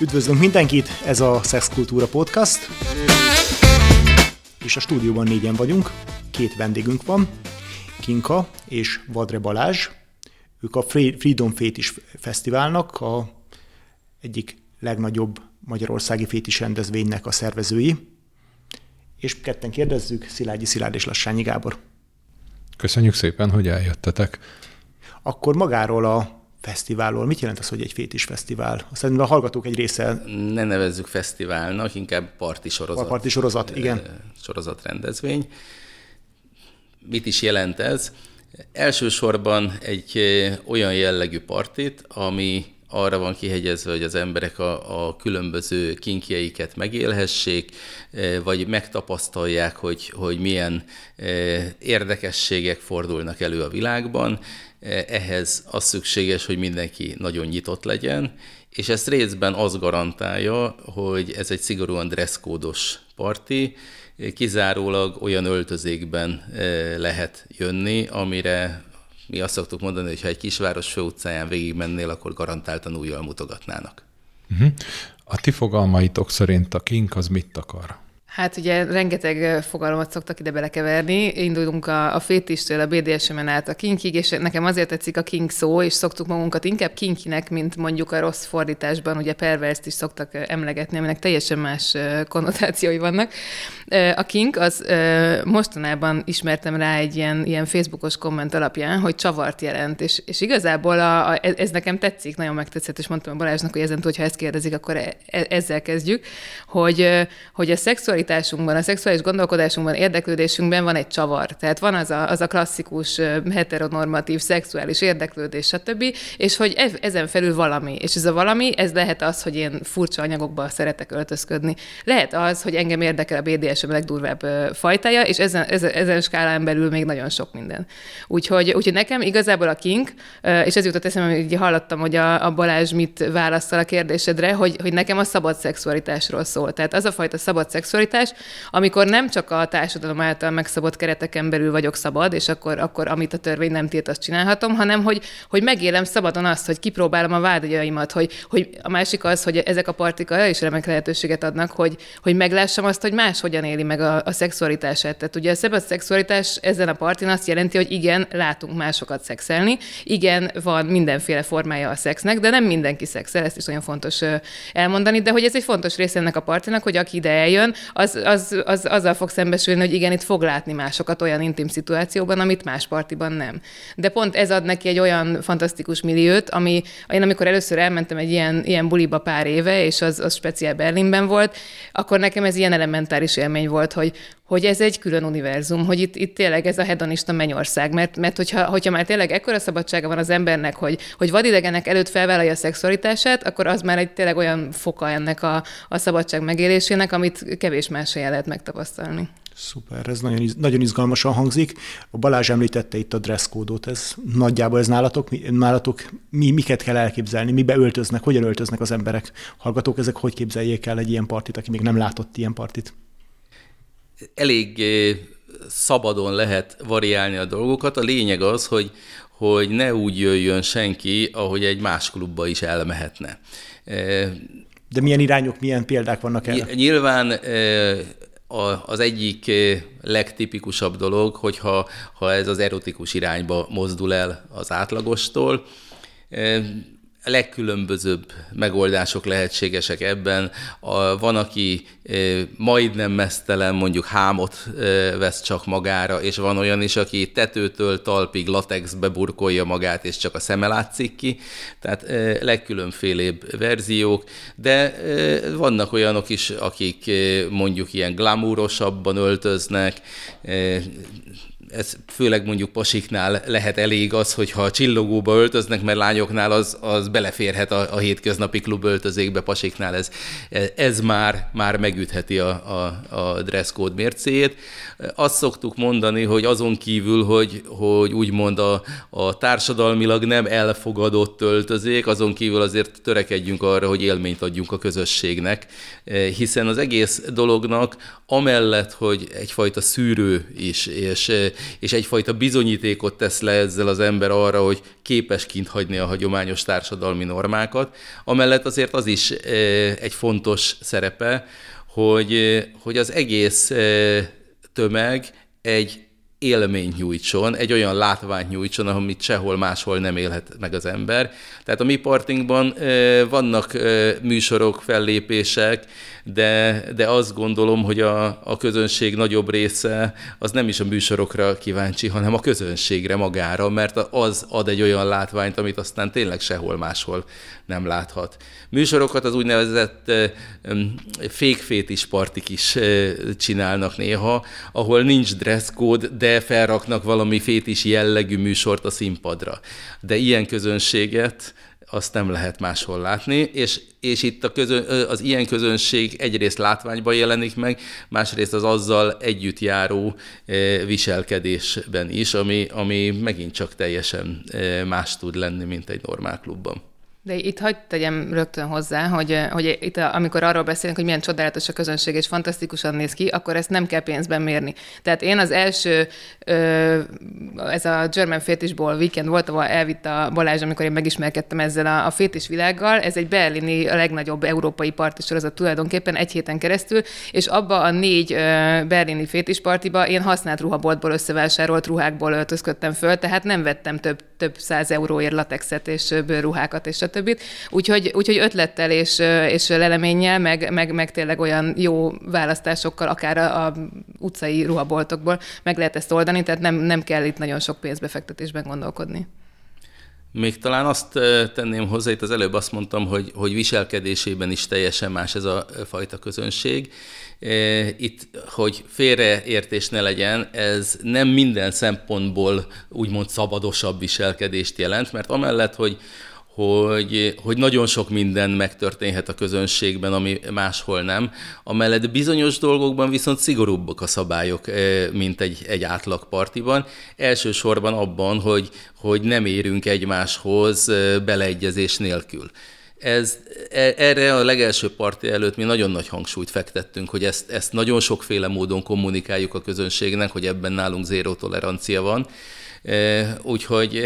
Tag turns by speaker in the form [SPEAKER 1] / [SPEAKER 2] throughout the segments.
[SPEAKER 1] Üdvözlünk mindenkit, ez a Kultúra Podcast, és a stúdióban négyen vagyunk, két vendégünk van, Kinka és Vadre Balázs. Ők a Freedom Fétis Fesztiválnak a egyik legnagyobb magyarországi fétis rendezvénynek a szervezői. És ketten kérdezzük, Szilágyi Szilárd és Lassányi Gábor.
[SPEAKER 2] Köszönjük szépen, hogy eljöttetek.
[SPEAKER 1] Akkor magáról a fesztiválról. Mit jelent az, hogy egy fétis fesztivál? Szerintem a hallgatók egy része...
[SPEAKER 3] Ne nevezzük fesztiválnak, inkább parti sorozat. A
[SPEAKER 1] parti sorozat, igen.
[SPEAKER 3] Sorozat rendezvény. Mit is jelent ez? Elsősorban egy olyan jellegű partit, ami arra van kihegyezve, hogy az emberek a, a különböző kinkjeiket megélhessék, vagy megtapasztalják, hogy, hogy milyen érdekességek fordulnak elő a világban, ehhez az szükséges, hogy mindenki nagyon nyitott legyen, és ezt részben az garantálja, hogy ez egy szigorúan dresszkódos parti, kizárólag olyan öltözékben eh, lehet jönni, amire mi azt szoktuk mondani, hogy ha egy kisváros főutcáján végigmennél, akkor garantáltan újjal mutogatnának.
[SPEAKER 2] Uh-huh. A ti fogalmaitok szerint a kink az mit akar?
[SPEAKER 4] Hát ugye rengeteg fogalmat szoktak ide belekeverni. Indulunk a, a fétistől, a BDSM-en át a kinkig, és nekem azért tetszik a kink szó, és szoktuk magunkat inkább kinkinek, mint mondjuk a rossz fordításban, ugye perverst is szoktak emlegetni, aminek teljesen más konnotációi vannak. A kink az mostanában ismertem rá egy ilyen, ilyen Facebookos komment alapján, hogy csavart jelent, és, és igazából a, a, ez nekem tetszik, nagyon megtetszett, és mondtam a Balázsnak, hogy ezen ha ezt kérdezik, akkor e, e, ezzel kezdjük, hogy, hogy a szexuális szexualitásunkban, a szexuális gondolkodásunkban, érdeklődésünkben van egy csavar. Tehát van az a, az a klasszikus heteronormatív szexuális érdeklődés, stb. És hogy ezen felül valami. És ez a valami, ez lehet az, hogy én furcsa anyagokba szeretek öltözködni. Lehet az, hogy engem érdekel a BDSM legdurvább fajtája, és ezen, ezen, ezen skálán belül még nagyon sok minden. Úgyhogy, úgyhogy nekem igazából a kink, és ez jutott eszembe, hogy hallottam, hogy a, a Balázs mit válaszol a kérdésedre, hogy, hogy nekem a szabad szexualitásról szól. Tehát az a fajta szabad szexualitás, szexualitás, amikor nem csak a társadalom által megszabott kereteken belül vagyok szabad, és akkor, akkor amit a törvény nem tilt, azt csinálhatom, hanem hogy, hogy megélem szabadon azt, hogy kipróbálom a vágyaimat, hogy, hogy a másik az, hogy ezek a partika is remek lehetőséget adnak, hogy, hogy meglássam azt, hogy más hogyan éli meg a, a szexualitását. Tehát ugye a szabad szexualitás ezen a partin azt jelenti, hogy igen, látunk másokat szexelni, igen, van mindenféle formája a szexnek, de nem mindenki szexel, ezt is nagyon fontos elmondani, de hogy ez egy fontos része ennek a partinak, hogy aki ide eljön, az, az, az, azzal fog szembesülni, hogy igen, itt fog látni másokat olyan intim szituációban, amit más partiban nem. De pont ez ad neki egy olyan fantasztikus milliót, ami én amikor először elmentem egy ilyen, ilyen buliba pár éve, és az, az speciál Berlinben volt, akkor nekem ez ilyen elementáris élmény volt, hogy, hogy ez egy külön univerzum, hogy itt, itt tényleg ez a hedonista mennyország, mert, mert hogyha, hogyha már tényleg ekkora szabadsága van az embernek, hogy, hogy vadidegenek előtt felvállalja a szexualitását, akkor az már egy tényleg olyan foka ennek a, a szabadság megélésének, amit kevés más helyen lehet megtapasztalni.
[SPEAKER 1] Szuper, ez nagyon, nagyon izgalmasan hangzik. A Balázs említette itt a dresszkódot, ez nagyjából ez nálatok, nálatok mi, miket kell elképzelni, mibe öltöznek, hogyan öltöznek az emberek? Hallgatók, ezek hogy képzeljék el egy ilyen partit, aki még nem látott ilyen partit?
[SPEAKER 3] elég szabadon lehet variálni a dolgokat. A lényeg az, hogy, hogy ne úgy jöjjön senki, ahogy egy más klubba is elmehetne.
[SPEAKER 1] De milyen irányok, milyen példák vannak erre?
[SPEAKER 3] Nyilván az egyik legtipikusabb dolog, hogyha ha ez az erotikus irányba mozdul el az átlagostól, legkülönbözőbb megoldások lehetségesek ebben. A, van, aki e, majdnem mesztelen, mondjuk hámot e, vesz csak magára, és van olyan is, aki tetőtől talpig latexbe burkolja magát, és csak a szeme látszik ki. Tehát e, legkülönfélébb verziók, de e, vannak olyanok is, akik e, mondjuk ilyen glamúrosabban öltöznek, ez főleg mondjuk pasiknál lehet elég az, hogyha a csillogóba öltöznek, mert lányoknál az, az beleférhet a, a hétköznapi klub öltözékbe, pasiknál ez, ez már, már megütheti a, a, a dresscode mércéjét. Azt szoktuk mondani, hogy azon kívül, hogy, hogy úgymond a, a társadalmilag nem elfogadott öltözék, azon kívül azért törekedjünk arra, hogy élményt adjunk a közösségnek, hiszen az egész dolognak amellett, hogy egyfajta szűrő is, és és egyfajta bizonyítékot tesz le ezzel az ember arra, hogy képes kint hagyni a hagyományos társadalmi normákat. Amellett azért az is egy fontos szerepe, hogy, hogy az egész tömeg egy élményt nyújtson, egy olyan látványt nyújtson, amit sehol máshol nem élhet meg az ember. Tehát a mi partingban vannak műsorok, fellépések, de, de azt gondolom, hogy a, a közönség nagyobb része az nem is a műsorokra kíváncsi, hanem a közönségre magára, mert az ad egy olyan látványt, amit aztán tényleg sehol máshol nem láthat. Műsorokat az úgynevezett fékfétis partik is csinálnak néha, ahol nincs dresscode, de felraknak valami fétis jellegű műsort a színpadra. De ilyen közönséget azt nem lehet máshol látni, és, és itt a közön, az ilyen közönség egyrészt látványban jelenik meg, másrészt az azzal együtt járó viselkedésben is, ami, ami megint csak teljesen más tud lenni, mint egy normál klubban.
[SPEAKER 4] De itt hagyd tegyem rögtön hozzá, hogy, hogy itt amikor arról beszélünk, hogy milyen csodálatos a közönség, és fantasztikusan néz ki, akkor ezt nem kell pénzben mérni. Tehát én az első, ez a German Fétisból weekend volt, ahol elvitt a Balázs, amikor én megismerkedtem ezzel a, a fétis világgal. Ez egy berlini, a legnagyobb európai partisorozat tulajdonképpen egy héten keresztül, és abba a négy berlini fétispartiba én használt ruhaboltból összevásárolt ruhákból öltözködtem föl, tehát nem vettem több, több száz euróért latexet és bőrruhákat és stb stb. Úgyhogy, úgyhogy ötlettel és, és leleménnyel, meg, meg, meg tényleg olyan jó választásokkal, akár a, a utcai ruhaboltokból meg lehet ezt oldani, tehát nem, nem kell itt nagyon sok pénzbefektetésben gondolkodni.
[SPEAKER 3] Még talán azt tenném hozzá, itt az előbb azt mondtam, hogy, hogy viselkedésében is teljesen más ez a fajta közönség. Itt, hogy félreértés ne legyen, ez nem minden szempontból úgymond szabadosabb viselkedést jelent, mert amellett, hogy, hogy, hogy nagyon sok minden megtörténhet a közönségben, ami máshol nem. Amellett bizonyos dolgokban viszont szigorúbbak a szabályok, eh, mint egy, egy átlag partiban. Elsősorban abban, hogy, hogy nem érünk egymáshoz eh, beleegyezés nélkül. Ez, e, erre a legelső parti előtt mi nagyon nagy hangsúlyt fektettünk, hogy ezt, ezt nagyon sokféle módon kommunikáljuk a közönségnek, hogy ebben nálunk zéró tolerancia van. Eh, úgyhogy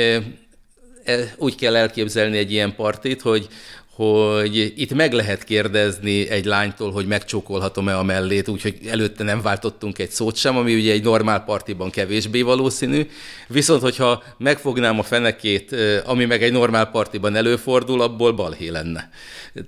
[SPEAKER 3] úgy kell elképzelni egy ilyen partit, hogy, hogy itt meg lehet kérdezni egy lánytól, hogy megcsókolhatom-e a mellét, úgyhogy előtte nem váltottunk egy szót sem, ami ugye egy normál partiban kevésbé valószínű. Viszont, hogyha megfognám a fenekét, ami meg egy normál partiban előfordul, abból balhé lenne.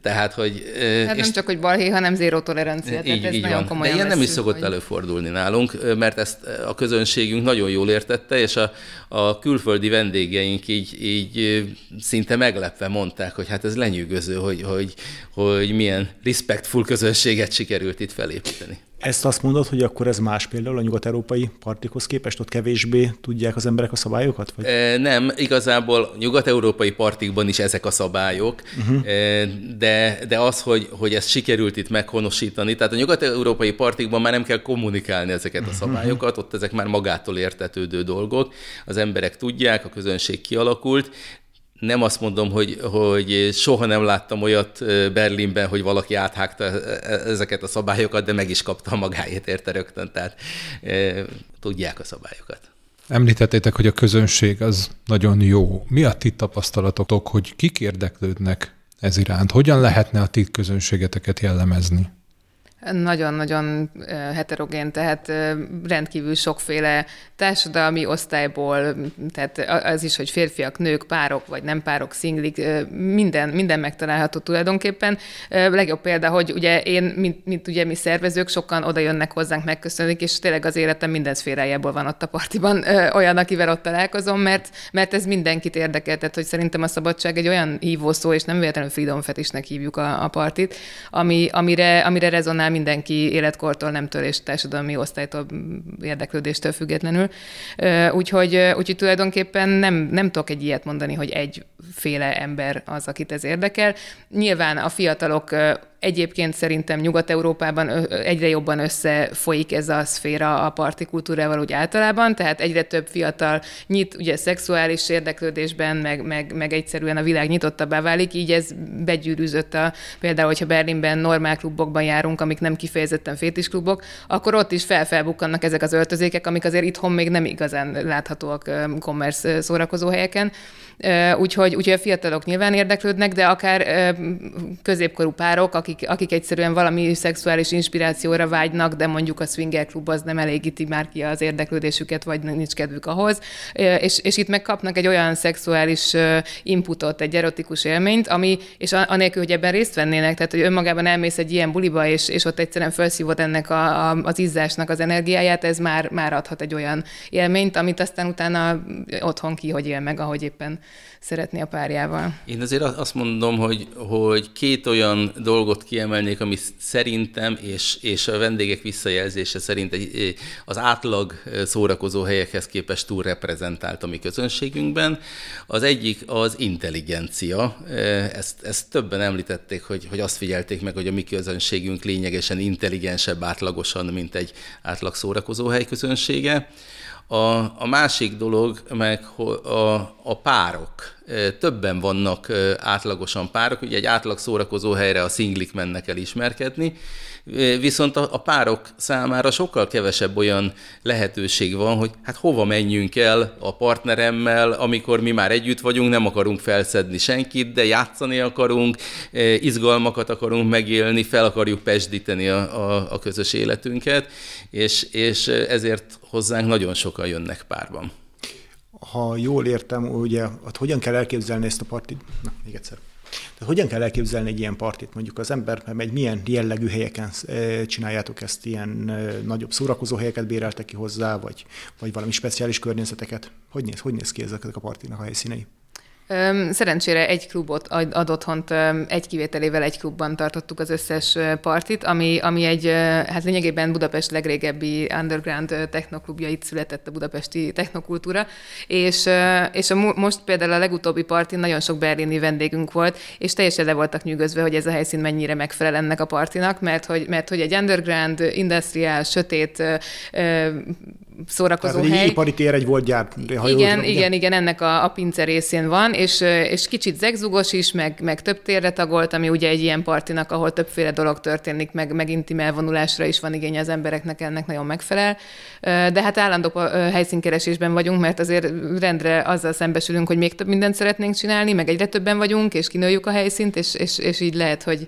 [SPEAKER 3] Tehát, hogy...
[SPEAKER 4] Hát nem csak, hogy balhé, hanem zéró tolerancia. Így, tehát ez így nagyon van. komolyan
[SPEAKER 3] De ilyen nem is szokott hogy... előfordulni nálunk, mert ezt a közönségünk nagyon jól értette, és a, a külföldi vendégeink így, így szinte meglepve mondták, hogy hát ez lenyűgöző, hogy, hogy, hogy milyen respektful közönséget sikerült itt felépíteni.
[SPEAKER 1] Ezt azt mondod, hogy akkor ez más például a nyugat-európai partikhoz képest, ott kevésbé tudják az emberek a szabályokat? Vagy?
[SPEAKER 3] E, nem, igazából nyugat-európai partikban is ezek a szabályok, uh-huh. de, de az, hogy, hogy ezt sikerült itt meghonosítani, tehát a nyugat-európai partikban már nem kell kommunikálni ezeket a mhm. szabályokat, ott ezek már magától értetődő dolgok, az emberek tudják, a közönség kialakult, nem azt mondom, hogy, hogy soha nem láttam olyat Berlinben, hogy valaki áthágta ezeket a szabályokat, de meg is kapta magáét érte rögtön, tehát e, tudják a szabályokat.
[SPEAKER 2] Említettétek, hogy a közönség az nagyon jó. Mi a ti tapasztalatotok, hogy kik érdeklődnek ez iránt? Hogyan lehetne a ti közönségeteket jellemezni?
[SPEAKER 4] Nagyon-nagyon heterogén, tehát rendkívül sokféle társadalmi osztályból, tehát az is, hogy férfiak, nők, párok, vagy nem párok, szinglik, minden, minden megtalálható tulajdonképpen. Legjobb példa, hogy ugye én, mint, mint ugye mi szervezők, sokan oda jönnek hozzánk, megköszönni, és tényleg az életem minden szférájából van ott a partiban olyan, akivel ott találkozom, mert, mert ez mindenkit érdekel, tehát hogy szerintem a szabadság egy olyan hívó szó, és nem véletlenül freedom fetisnek hívjuk a, a partit, ami, amire, amire rezonál mindenki életkortól, nemtől és társadalmi osztálytól, érdeklődéstől függetlenül. Úgyhogy, úgyhogy tulajdonképpen nem, nem tudok egy ilyet mondani, hogy egy féle ember az, akit ez érdekel. Nyilván a fiatalok Egyébként szerintem Nyugat-Európában egyre jobban összefolyik ez a szféra a partikultúrával úgy általában, tehát egyre több fiatal nyit ugye szexuális érdeklődésben, meg, meg, meg egyszerűen a világ nyitottabbá válik, így ez begyűrűzött a, például, hogyha Berlinben normál klubokban járunk, amik nem kifejezetten fétisklubok, akkor ott is felfelbukkannak ezek az öltözékek, amik azért itthon még nem igazán láthatóak commerce szórakozó helyeken. Úgyhogy, úgyhogy a fiatalok nyilván érdeklődnek, de akár középkorú párok, akik, akik egyszerűen valami szexuális inspirációra vágynak, de mondjuk a swinger klub az nem elégíti már ki az érdeklődésüket, vagy nincs kedvük ahhoz. És, és itt megkapnak egy olyan szexuális inputot, egy erotikus élményt, ami, és anélkül, hogy ebben részt vennének, tehát hogy önmagában elmész egy ilyen buliba, és, és ott egyszerűen felszívod ennek a, a, az izzásnak az energiáját, ez már, már adhat egy olyan élményt, amit aztán utána otthon ki, hogy él meg, ahogy éppen szeretni a párjával.
[SPEAKER 3] Én azért azt mondom, hogy, hogy két olyan dolgot kiemelnék, ami szerintem, és, és a vendégek visszajelzése szerint egy, az átlag szórakozó helyekhez képest túl reprezentált a mi közönségünkben. Az egyik az intelligencia. Ezt, ezt többen említették, hogy, hogy azt figyelték meg, hogy a mi közönségünk lényegesen intelligensebb átlagosan, mint egy átlag szórakozó hely közönsége. A, a másik dolog meg a, a párok. Többen vannak átlagosan párok, ugye egy átlag szórakozó helyre a szinglik mennek el ismerkedni, viszont a, a párok számára sokkal kevesebb olyan lehetőség van, hogy hát hova menjünk el a partneremmel, amikor mi már együtt vagyunk, nem akarunk felszedni senkit, de játszani akarunk, izgalmakat akarunk megélni, fel akarjuk pesdíteni a, a, a közös életünket, és, és ezért hozzánk nagyon sokan jönnek párban
[SPEAKER 1] ha jól értem, ugye, hát hogyan kell elképzelni ezt a partit? Na, még egyszer. Tehát hogyan kell elképzelni egy ilyen partit? Mondjuk az ember megy, milyen jellegű helyeken eh, csináljátok ezt, ilyen eh, nagyobb szórakozó helyeket béreltek ki hozzá, vagy, vagy valami speciális környezeteket? Hogy néz, hogy néz ki ezek a partinak a helyszínei?
[SPEAKER 4] Szerencsére egy klubot ad otthont, egy kivételével egy klubban tartottuk az összes partit, ami, ami egy, hát lényegében Budapest legrégebbi underground technoklubja, itt született a budapesti technokultúra, és, és a, most például a legutóbbi partin nagyon sok berlini vendégünk volt, és teljesen le voltak nyűgözve, hogy ez a helyszín mennyire megfelel ennek a partinak, mert hogy, mert hogy egy underground, industrial, sötét szórakozó Tehát, hely.
[SPEAKER 1] ipari tér egy volt gyár.
[SPEAKER 4] Ha igen, jól, igen, igen, ennek a, a pince részén van, és, és kicsit zegzugos is, meg, meg több térre tagolt, ami ugye egy ilyen partinak, ahol többféle dolog történik, meg, meg intim elvonulásra is van igény az embereknek, ennek nagyon megfelel. De hát állandó helyszínkeresésben vagyunk, mert azért rendre azzal szembesülünk, hogy még több mindent szeretnénk csinálni, meg egyre többen vagyunk, és kinőjük a helyszínt, és, és, és így lehet, hogy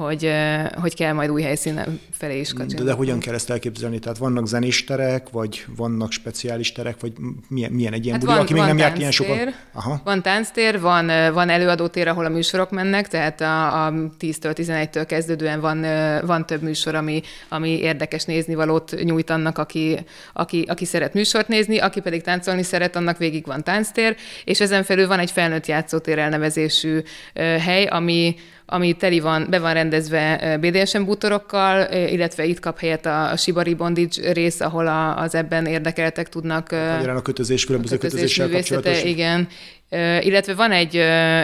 [SPEAKER 4] hogy, hogy kell majd új helyszínen felé is kacsinni.
[SPEAKER 1] De, de hogyan kell ezt elképzelni? Tehát vannak zenésterek, vagy vannak speciális terek, vagy milyen, milyen egy ilyen hát buli, van, aki még nem járt ilyen sokat?
[SPEAKER 4] Aha. Van tánctér, van, van előadótér, ahol a műsorok mennek, tehát a, a 10-től 11-től kezdődően van, van több műsor, ami, ami érdekes néznivalót nyújt annak, aki, aki, aki szeret műsort nézni, aki pedig táncolni szeret, annak végig van tánctér, és ezen felül van egy felnőtt játszótér elnevezésű hely, ami, ami teli van, be van rendezve BDSM bútorokkal, illetve itt kap helyet a Shibari Bondage rész, ahol az ebben érdekeltek tudnak.
[SPEAKER 1] Magyarán a kötözés, különböző kötözés
[SPEAKER 4] kötözéssel Igen, illetve van egy,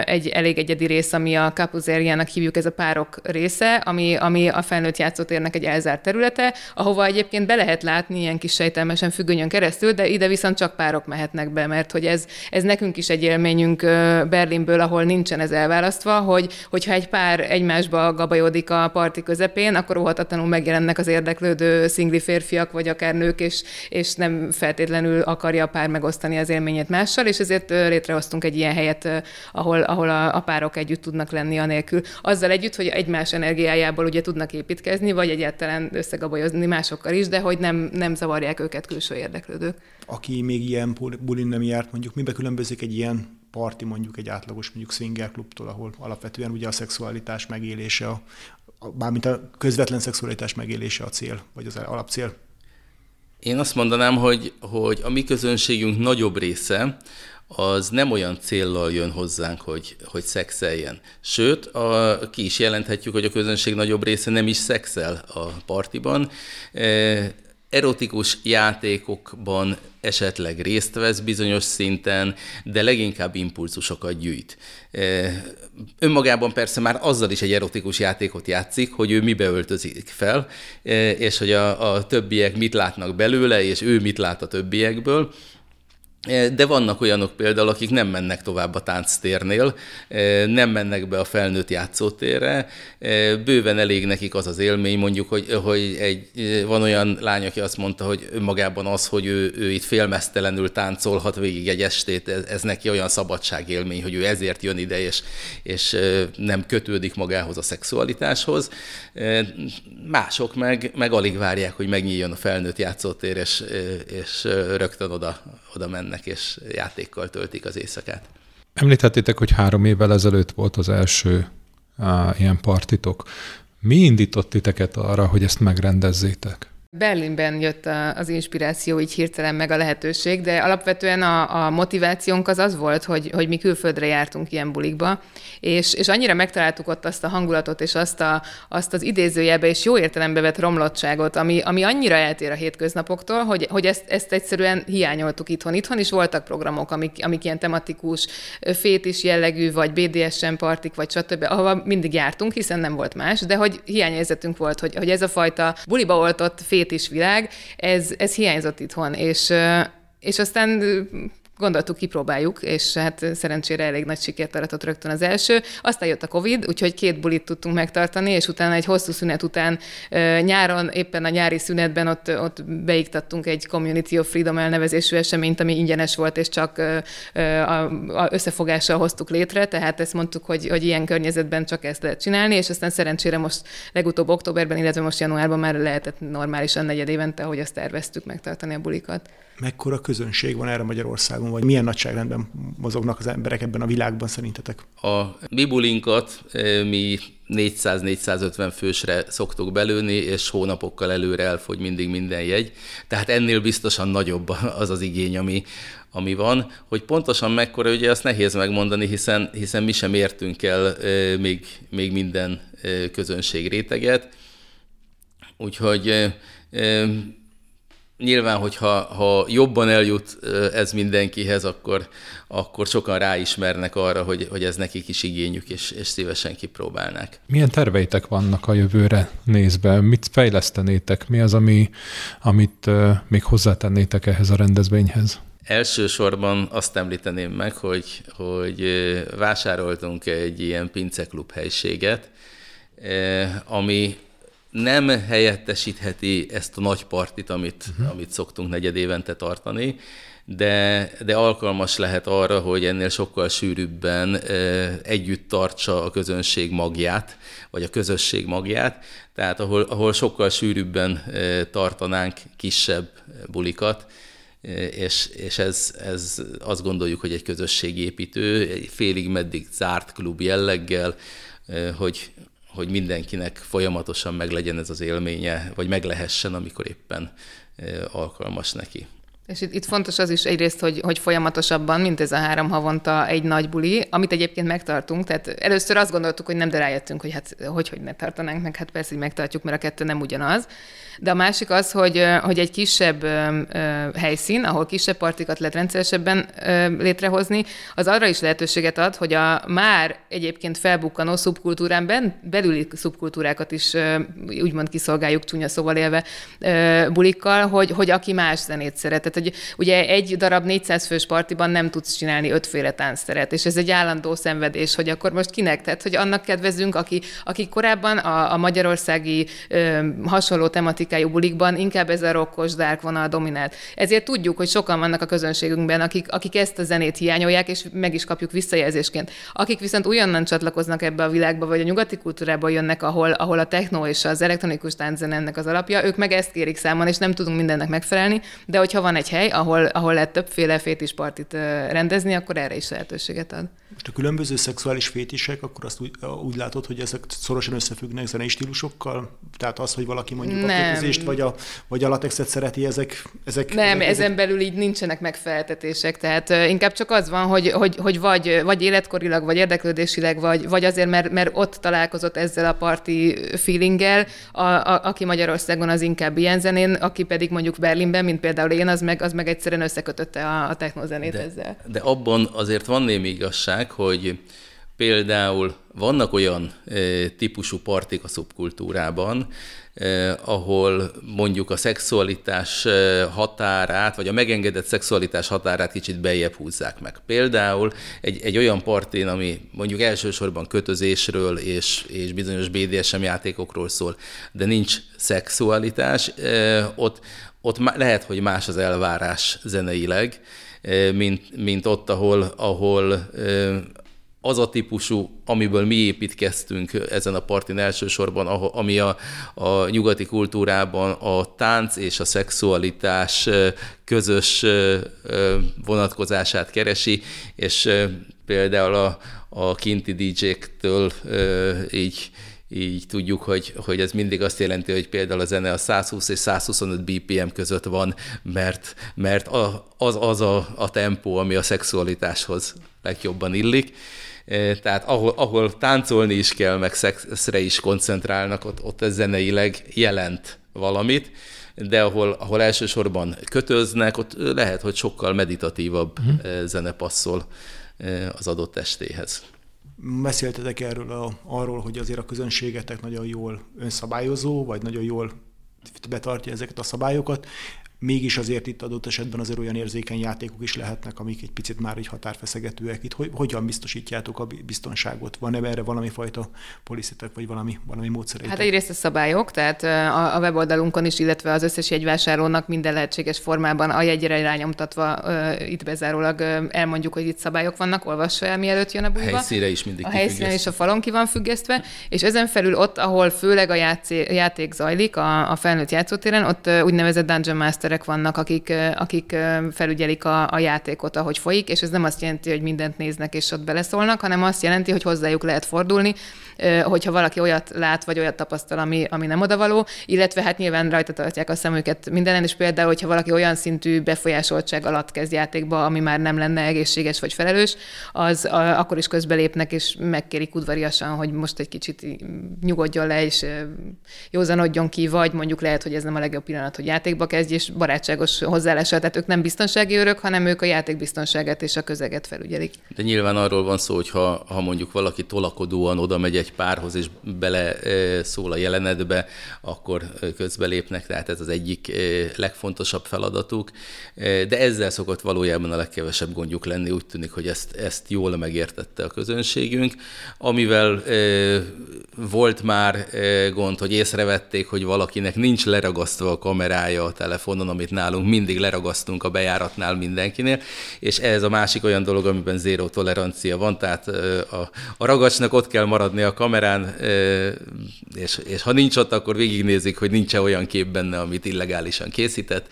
[SPEAKER 4] egy elég egyedi rész, ami a kapuzériának hívjuk, ez a párok része, ami, ami a felnőtt játszótérnek egy elzárt területe, ahova egyébként be lehet látni ilyen kis sejtelmesen függönyön keresztül, de ide viszont csak párok mehetnek be, mert hogy ez, ez nekünk is egy élményünk Berlinből, ahol nincsen ez elválasztva, hogy, hogyha egy pár egymásba gabajodik a parti közepén, akkor óhatatlanul megjelennek az érdeklődő szingli férfiak, vagy akár nők, és, és nem feltétlenül akarja a pár megosztani az élményét mással, és ezért létrehoztunk találtunk egy ilyen helyet, ahol, ahol a, a párok együtt tudnak lenni anélkül. Azzal együtt, hogy egymás energiájából ugye tudnak építkezni, vagy egyáltalán összegabolyozni másokkal is, de hogy nem, nem zavarják őket külső érdeklődők.
[SPEAKER 1] Aki még ilyen bulin nem járt, mondjuk mibe különbözik egy ilyen parti mondjuk egy átlagos mondjuk swinger klubtól, ahol alapvetően ugye a szexualitás megélése, a, a, bármint a közvetlen szexualitás megélése a cél, vagy az alapcél.
[SPEAKER 3] Én azt mondanám, hogy, hogy a mi közönségünk nagyobb része az nem olyan céllal jön hozzánk, hogy, hogy szexeljen. Sőt, a, ki is jelenthetjük, hogy a közönség nagyobb része nem is szexel a partiban. E, erotikus játékokban esetleg részt vesz bizonyos szinten, de leginkább impulzusokat gyűjt. Önmagában persze már azzal is egy erotikus játékot játszik, hogy ő mibe öltözik fel, és hogy a, a többiek mit látnak belőle, és ő mit lát a többiekből, de vannak olyanok például, akik nem mennek tovább a tánctérnél, nem mennek be a felnőtt játszótérre. Bőven elég nekik az az élmény, mondjuk, hogy, hogy egy, van olyan lány, aki azt mondta, hogy önmagában az, hogy ő, ő itt félmeztelenül táncolhat végig egy estét, ez, ez neki olyan szabadságélmény, hogy ő ezért jön ide, és, és nem kötődik magához a szexualitáshoz. Mások meg, meg alig várják, hogy megnyíljon a felnőtt játszótér, és, és rögtön oda, oda mennek és játékkal töltik az éjszakát.
[SPEAKER 2] Említettétek, hogy három évvel ezelőtt volt az első á, ilyen partitok. Mi indított titeket arra, hogy ezt megrendezzétek?
[SPEAKER 4] Berlinben jött az inspiráció, így hirtelen meg a lehetőség, de alapvetően a, a motivációnk az az volt, hogy, hogy mi külföldre jártunk ilyen bulikba, és, és annyira megtaláltuk ott azt a hangulatot, és azt, a, azt az idézőjelbe és jó értelembe vett romlottságot, ami, ami annyira eltér a hétköznapoktól, hogy, hogy ezt, ezt egyszerűen hiányoltuk itthon. Itthon is voltak programok, amik, amik ilyen tematikus, fétis jellegű, vagy BDSM partik, vagy stb., ahova mindig jártunk, hiszen nem volt más, de hogy hiányérzetünk volt, hogy, hogy ez a fajta buliba oltott fétis világ, ez, ez hiányzott itthon, és és aztán gondoltuk, kipróbáljuk, és hát szerencsére elég nagy sikert aratott rögtön az első. Aztán jött a Covid, úgyhogy két bulit tudtunk megtartani, és utána egy hosszú szünet után nyáron, éppen a nyári szünetben ott, ott beiktattunk egy Community of Freedom elnevezésű eseményt, ami ingyenes volt, és csak a, a összefogással hoztuk létre, tehát ezt mondtuk, hogy, hogy ilyen környezetben csak ezt lehet csinálni, és aztán szerencsére most legutóbb októberben, illetve most januárban már lehetett normálisan negyed évente, ahogy azt terveztük megtartani a bulikat
[SPEAKER 1] mekkora közönség van erre Magyarországon, vagy milyen nagyságrendben mozognak az emberek ebben a világban szerintetek?
[SPEAKER 3] A bibulinkat eh, mi 400-450 fősre szoktuk belőni, és hónapokkal előre elfogy mindig minden jegy. Tehát ennél biztosan nagyobb az az igény, ami, ami van. Hogy pontosan mekkora, ugye azt nehéz megmondani, hiszen, hiszen mi sem értünk el e, még, még minden e, közönség réteget. Úgyhogy e, nyilván, hogyha ha jobban eljut ez mindenkihez, akkor, akkor sokan ráismernek arra, hogy, hogy ez nekik is igényük, és, és szívesen kipróbálnák.
[SPEAKER 2] Milyen terveitek vannak a jövőre nézve? Mit fejlesztenétek? Mi az, ami, amit még hozzátennétek ehhez a rendezvényhez?
[SPEAKER 3] Elsősorban azt említeném meg, hogy, hogy vásároltunk egy ilyen pinceklub helységet, ami nem helyettesítheti ezt a nagy partit, amit, uh-huh. amit szoktunk negyed évente tartani, de, de alkalmas lehet arra, hogy ennél sokkal sűrűbben e, együtt tartsa a közönség magját, vagy a közösség magját, tehát ahol, ahol sokkal sűrűbben e, tartanánk kisebb bulikat, és, és ez, ez azt gondoljuk, hogy egy közösségépítő, félig meddig zárt klub jelleggel, hogy, hogy mindenkinek folyamatosan meglegyen ez az élménye, vagy meglehessen, amikor éppen alkalmas neki.
[SPEAKER 4] És itt, itt fontos az is egyrészt, hogy, hogy folyamatosabban, mint ez a három havonta egy nagy buli, amit egyébként megtartunk. Tehát először azt gondoltuk, hogy nem, de rájöttünk, hogy hát hogy, hogy ne tartanánk meg, hát persze, hogy megtartjuk, mert a kettő nem ugyanaz. De a másik az, hogy, hogy egy kisebb helyszín, ahol kisebb partikat lehet rendszeresebben létrehozni, az arra is lehetőséget ad, hogy a már egyébként felbukkanó szubkultúrán belüli szubkultúrákat is úgymond kiszolgáljuk, csúnya szóval élve bulikkal, hogy, hogy aki más zenét szeret. Tehát, hogy ugye egy darab 400 fős partiban nem tudsz csinálni ötféle táncteret, és ez egy állandó szenvedés, hogy akkor most kinek? Tehát, hogy annak kedvezünk, aki, aki korábban a, a magyarországi ö, hasonló tematik klasszikájú bulikban inkább ez a rokkos dark vonal dominált. Ezért tudjuk, hogy sokan vannak a közönségünkben, akik, akik ezt a zenét hiányolják, és meg is kapjuk visszajelzésként. Akik viszont újonnan csatlakoznak ebbe a világba, vagy a nyugati kultúrába jönnek, ahol, ahol a techno és az elektronikus tánczene ennek az alapja, ők meg ezt kérik számon, és nem tudunk mindennek megfelelni, de hogyha van egy hely, ahol, ahol lehet többféle fétis partit rendezni, akkor erre is lehetőséget ad.
[SPEAKER 1] Most a különböző szexuális fétisek, akkor azt úgy, úgy látod, hogy ezek szorosan összefüggnek zenei stílusokkal? Tehát az, hogy valaki mondjuk nem. a kötözést vagy a, vagy a latexet szereti, ezek... ezek
[SPEAKER 4] nem,
[SPEAKER 1] ezek,
[SPEAKER 4] ezen ezek... belül így nincsenek megfeltetések, tehát inkább csak az van, hogy, hogy, hogy vagy, vagy életkorilag, vagy érdeklődésileg, vagy, vagy azért, mert, mert ott találkozott ezzel a parti feelinggel, a, a, aki Magyarországon az inkább ilyen zenén, aki pedig mondjuk Berlinben, mint például én, az meg, az meg egyszerűen összekötötte a, a technozenét
[SPEAKER 3] de,
[SPEAKER 4] ezzel.
[SPEAKER 3] De abban azért van némi igazság, hogy például vannak olyan típusú partik a szubkultúrában, ahol mondjuk a szexualitás határát, vagy a megengedett szexualitás határát kicsit bejebb húzzák meg. Például egy, egy olyan partin, ami mondjuk elsősorban kötözésről és, és bizonyos BDSM játékokról szól, de nincs szexualitás, ott, ott lehet, hogy más az elvárás zeneileg, mint, mint ott, ahol, ahol az a típusú, amiből mi építkeztünk ezen a partin elsősorban, ami a, a nyugati kultúrában a tánc és a szexualitás közös vonatkozását keresi, és például a, a kinti DJ-któl így így tudjuk, hogy, hogy ez mindig azt jelenti, hogy például a zene a 120 és 125 BPM között van, mert, mert az az a, a tempó, ami a szexualitáshoz legjobban illik. Tehát ahol, ahol táncolni is kell, meg szexre is koncentrálnak, ott, ott ez zeneileg jelent valamit, de ahol, ahol elsősorban kötöznek, ott lehet, hogy sokkal meditatívabb uh-huh. zene passzol az adott testéhez.
[SPEAKER 1] Beszéltetek erről a, arról, hogy azért a közönségetek nagyon jól önszabályozó, vagy nagyon jól betartja ezeket a szabályokat mégis azért itt adott esetben azért olyan érzékeny játékok is lehetnek, amik egy picit már egy határfeszegetőek. Itt hogy, hogyan biztosítjátok a biztonságot? Van-e erre valami fajta poliszitek, vagy valami, valami módszereitek?
[SPEAKER 4] Hát egyrészt a szabályok, tehát a, a weboldalunkon is, illetve az összes jegyvásárlónak minden lehetséges formában a jegyre rányomtatva itt bezárólag elmondjuk, hogy itt szabályok vannak, olvassa el, mielőtt jön a buliba.
[SPEAKER 3] A helyszíre is mindig
[SPEAKER 4] A helyszínen és a falon ki van függesztve, és ezen felül ott, ahol főleg a játszé, játék zajlik, a, a felnőtt játszótéren, ott úgynevezett Dungeon Master masterek vannak, akik, akik felügyelik a, a játékot, ahogy folyik, és ez nem azt jelenti, hogy mindent néznek és ott beleszólnak, hanem azt jelenti, hogy hozzájuk lehet fordulni, hogyha valaki olyat lát, vagy olyat tapasztal, ami, ami nem odavaló, illetve hát nyilván rajta tartják a szemüket mindenen, és például, hogyha valaki olyan szintű befolyásoltság alatt kezd játékba, ami már nem lenne egészséges vagy felelős, az a, akkor is közbelépnek, és megkérik udvariasan, hogy most egy kicsit nyugodjon le, és józanodjon ki, vagy mondjuk lehet, hogy ez nem a legjobb pillanat, hogy játékba kezdj, és barátságos hozzáállással, tehát ők nem biztonsági őrök, hanem ők a játék biztonságát és a közeget felügyelik.
[SPEAKER 3] De nyilván arról van szó, hogy ha, ha mondjuk valaki tolakodóan oda megy egy párhoz, és bele szól a jelenetbe, akkor közbelépnek, tehát ez az egyik legfontosabb feladatuk. De ezzel szokott valójában a legkevesebb gondjuk lenni, úgy tűnik, hogy ezt, ezt jól megértette a közönségünk. Amivel volt már gond, hogy észrevették, hogy valakinek nincs leragasztva a kamerája a telefonon, amit nálunk mindig leragasztunk a bejáratnál mindenkinél, és ez a másik olyan dolog, amiben zéró tolerancia van, tehát a, a ragacsnak ott kell maradni a kamerán, és, és ha nincs ott, akkor végignézik, hogy nincs -e olyan kép benne, amit illegálisan készített.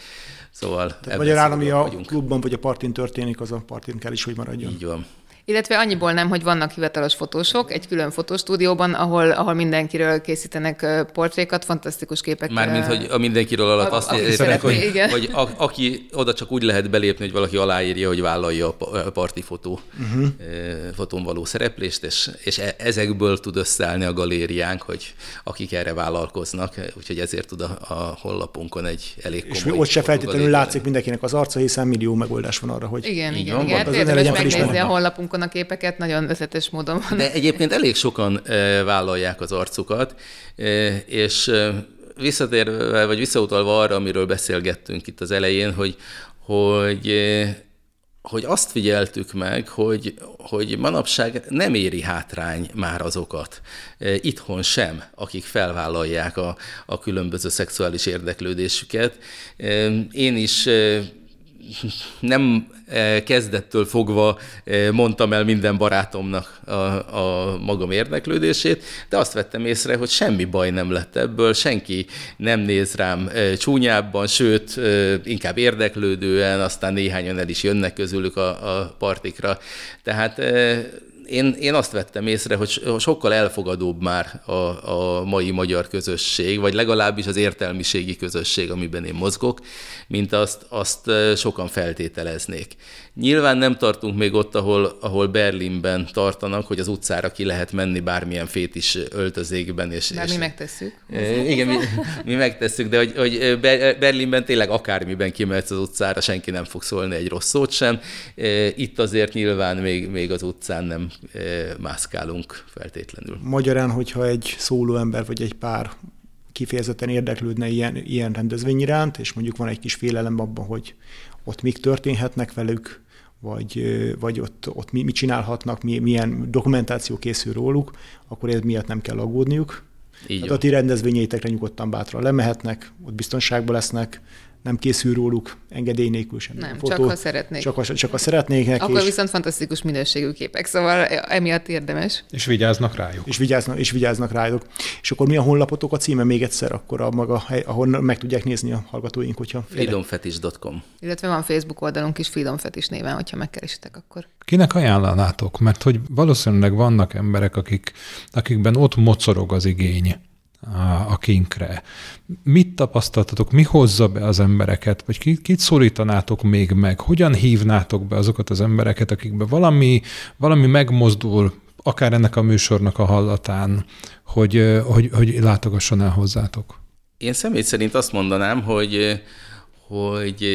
[SPEAKER 3] Szóval
[SPEAKER 1] Magyarán, ami a vagyunk. klubban vagy a partin történik, az a partin kell is, hogy maradjon.
[SPEAKER 3] Így van.
[SPEAKER 4] Illetve annyiból nem, hogy vannak hivatalos fotósok egy külön fotostúdióban, ahol, ahol mindenkiről készítenek portrékat, fantasztikus képek.
[SPEAKER 3] Mármint, hogy a mindenkiről alatt a, azt értek, hogy, igen. hogy a, aki oda csak úgy lehet belépni, hogy valaki aláírja, hogy vállalja a parti fotó, uh-huh. fotón való szereplést, és, és e, ezekből tud összeállni a galériánk, hogy akik erre vállalkoznak, úgyhogy ezért tud a, a honlapunkon egy elég komoly...
[SPEAKER 1] És ott se feltétlenül látszik mindenkinek az arca, hiszen millió megoldás van arra, hogy...
[SPEAKER 4] Igen, igen, van, igen. Érdemes megnézni a honlapunkon a képeket, nagyon összetes módon van.
[SPEAKER 3] De egyébként elég sokan vállalják az arcukat, és visszatérve, vagy visszautalva arra, amiről beszélgettünk itt az elején, hogy, hogy hogy azt figyeltük meg, hogy, hogy manapság nem éri hátrány már azokat, itthon sem, akik felvállalják a, a különböző szexuális érdeklődésüket. Én is nem e, kezdettől fogva e, mondtam el minden barátomnak a, a magam érdeklődését, de azt vettem észre, hogy semmi baj nem lett ebből, senki nem néz rám e, csúnyábban, sőt, inkább érdeklődően, aztán néhányan el is jönnek közülük a, a partikra. Tehát én, én azt vettem észre, hogy sokkal elfogadóbb már a, a mai magyar közösség, vagy legalábbis az értelmiségi közösség, amiben én mozgok, mint azt, azt sokan feltételeznék. Nyilván nem tartunk még ott, ahol, ahol Berlinben tartanak, hogy az utcára ki lehet menni bármilyen fétis öltözékben. És,
[SPEAKER 4] Mert és, mi megtesszük.
[SPEAKER 3] Igen, mi, mi megtesszük, de hogy, hogy Berlinben tényleg akármiben kimehetsz az utcára, senki nem fog szólni egy rossz szót sem. Itt azért nyilván még, még az utcán nem mászkálunk feltétlenül.
[SPEAKER 1] Magyarán, hogyha egy szóló ember vagy egy pár kifejezetten érdeklődne ilyen, ilyen rendezvény iránt, és mondjuk van egy kis félelem abban, hogy ott mik történhetnek velük, vagy, vagy ott, ott mi, mit csinálhatnak, milyen dokumentáció készül róluk, akkor ez miatt nem kell aggódniuk. Így Tehát a ti rendezvényeitekre nyugodtan bátran lemehetnek, ott biztonságban lesznek, nem készül róluk engedély nélkül sem.
[SPEAKER 4] Nem, fotó, csak ha szeretnék.
[SPEAKER 1] Csak, ha, csak ha szeretnék.
[SPEAKER 4] Akkor és... viszont fantasztikus minőségű képek, szóval emiatt érdemes.
[SPEAKER 2] És vigyáznak rájuk.
[SPEAKER 1] És vigyáznak, és vigyáznak rájuk. És akkor mi a honlapotok a címe még egyszer, akkor a maga ahol meg tudják nézni a hallgatóink, hogyha...
[SPEAKER 3] freedomfetish.com
[SPEAKER 4] Illetve van Facebook oldalunk is Freedom Fetish néven, hogyha megkeresitek akkor.
[SPEAKER 2] Kinek ajánlanátok? Mert hogy valószínűleg vannak emberek, akik, akikben ott mocorog az igény a kinkre. Mit tapasztaltatok, mi hozza be az embereket, vagy kit, kit szólítanátok még meg? Hogyan hívnátok be azokat az embereket, akikben valami, valami megmozdul, akár ennek a műsornak a hallatán, hogy, hogy, hogy látogasson el hozzátok?
[SPEAKER 3] Én személy szerint azt mondanám, hogy, hogy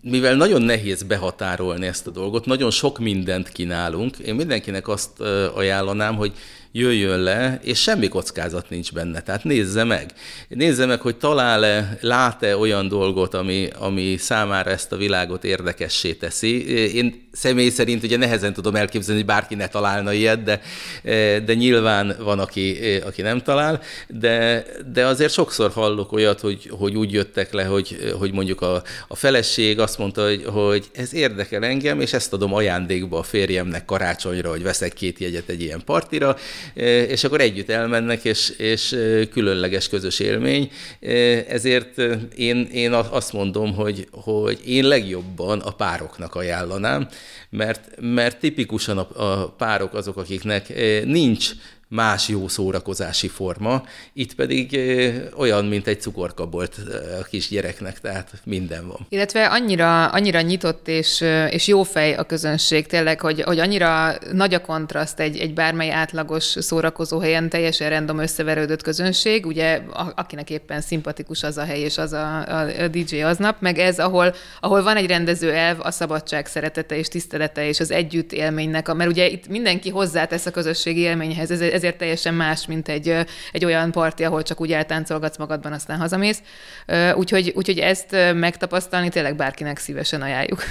[SPEAKER 3] mivel nagyon nehéz behatárolni ezt a dolgot, nagyon sok mindent kínálunk, én mindenkinek azt ajánlanám, hogy jöjjön le, és semmi kockázat nincs benne. Tehát nézze meg. Nézze meg, hogy talál-e, lát-e olyan dolgot, ami, ami számára ezt a világot érdekessé teszi. Én személy szerint ugye nehezen tudom elképzelni, hogy bárki ne találna ilyet, de, de nyilván van, aki, aki nem talál, de, de azért sokszor hallok olyat, hogy, hogy úgy jöttek le, hogy, hogy mondjuk a, a feleség azt mondta, hogy, hogy ez érdekel engem, és ezt adom ajándékba a férjemnek karácsonyra, hogy veszek két jegyet egy ilyen partira, és akkor együtt elmennek, és, és különleges közös élmény. Ezért én, én azt mondom, hogy, hogy én legjobban a pároknak ajánlanám, mert, mert tipikusan a, a párok azok, akiknek nincs más jó szórakozási forma, itt pedig olyan, mint egy cukorkabolt a kis gyereknek, tehát minden van.
[SPEAKER 4] Illetve annyira, annyira nyitott és, és jó fej a közönség tényleg, hogy, hogy annyira nagy a kontraszt egy, egy bármely átlagos szórakozó helyen teljesen random összeverődött közönség, ugye akinek éppen szimpatikus az a hely és az a, a, a DJ aznap, meg ez, ahol, ahol van egy rendező elv, a szabadság szeretete és tisztelete és az együtt élménynek, mert ugye itt mindenki hozzátesz a közösségi élményhez, ez, ez ezért teljesen más, mint egy, egy olyan parti, ahol csak úgy eltáncolgatsz magadban, aztán hazamész. Úgyhogy, úgyhogy ezt megtapasztalni tényleg bárkinek szívesen ajánljuk.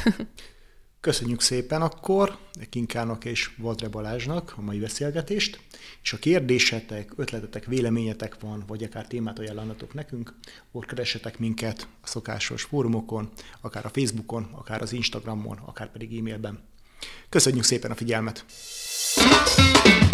[SPEAKER 1] Köszönjük szépen akkor Kinkának és Vadre Balázsnak a mai beszélgetést, és a kérdésetek, ötletetek, véleményetek van, vagy akár témát ajánlanatok nekünk, akkor keressetek minket a szokásos fórumokon, akár a Facebookon, akár az Instagramon, akár pedig e-mailben. Köszönjük szépen a figyelmet! thank you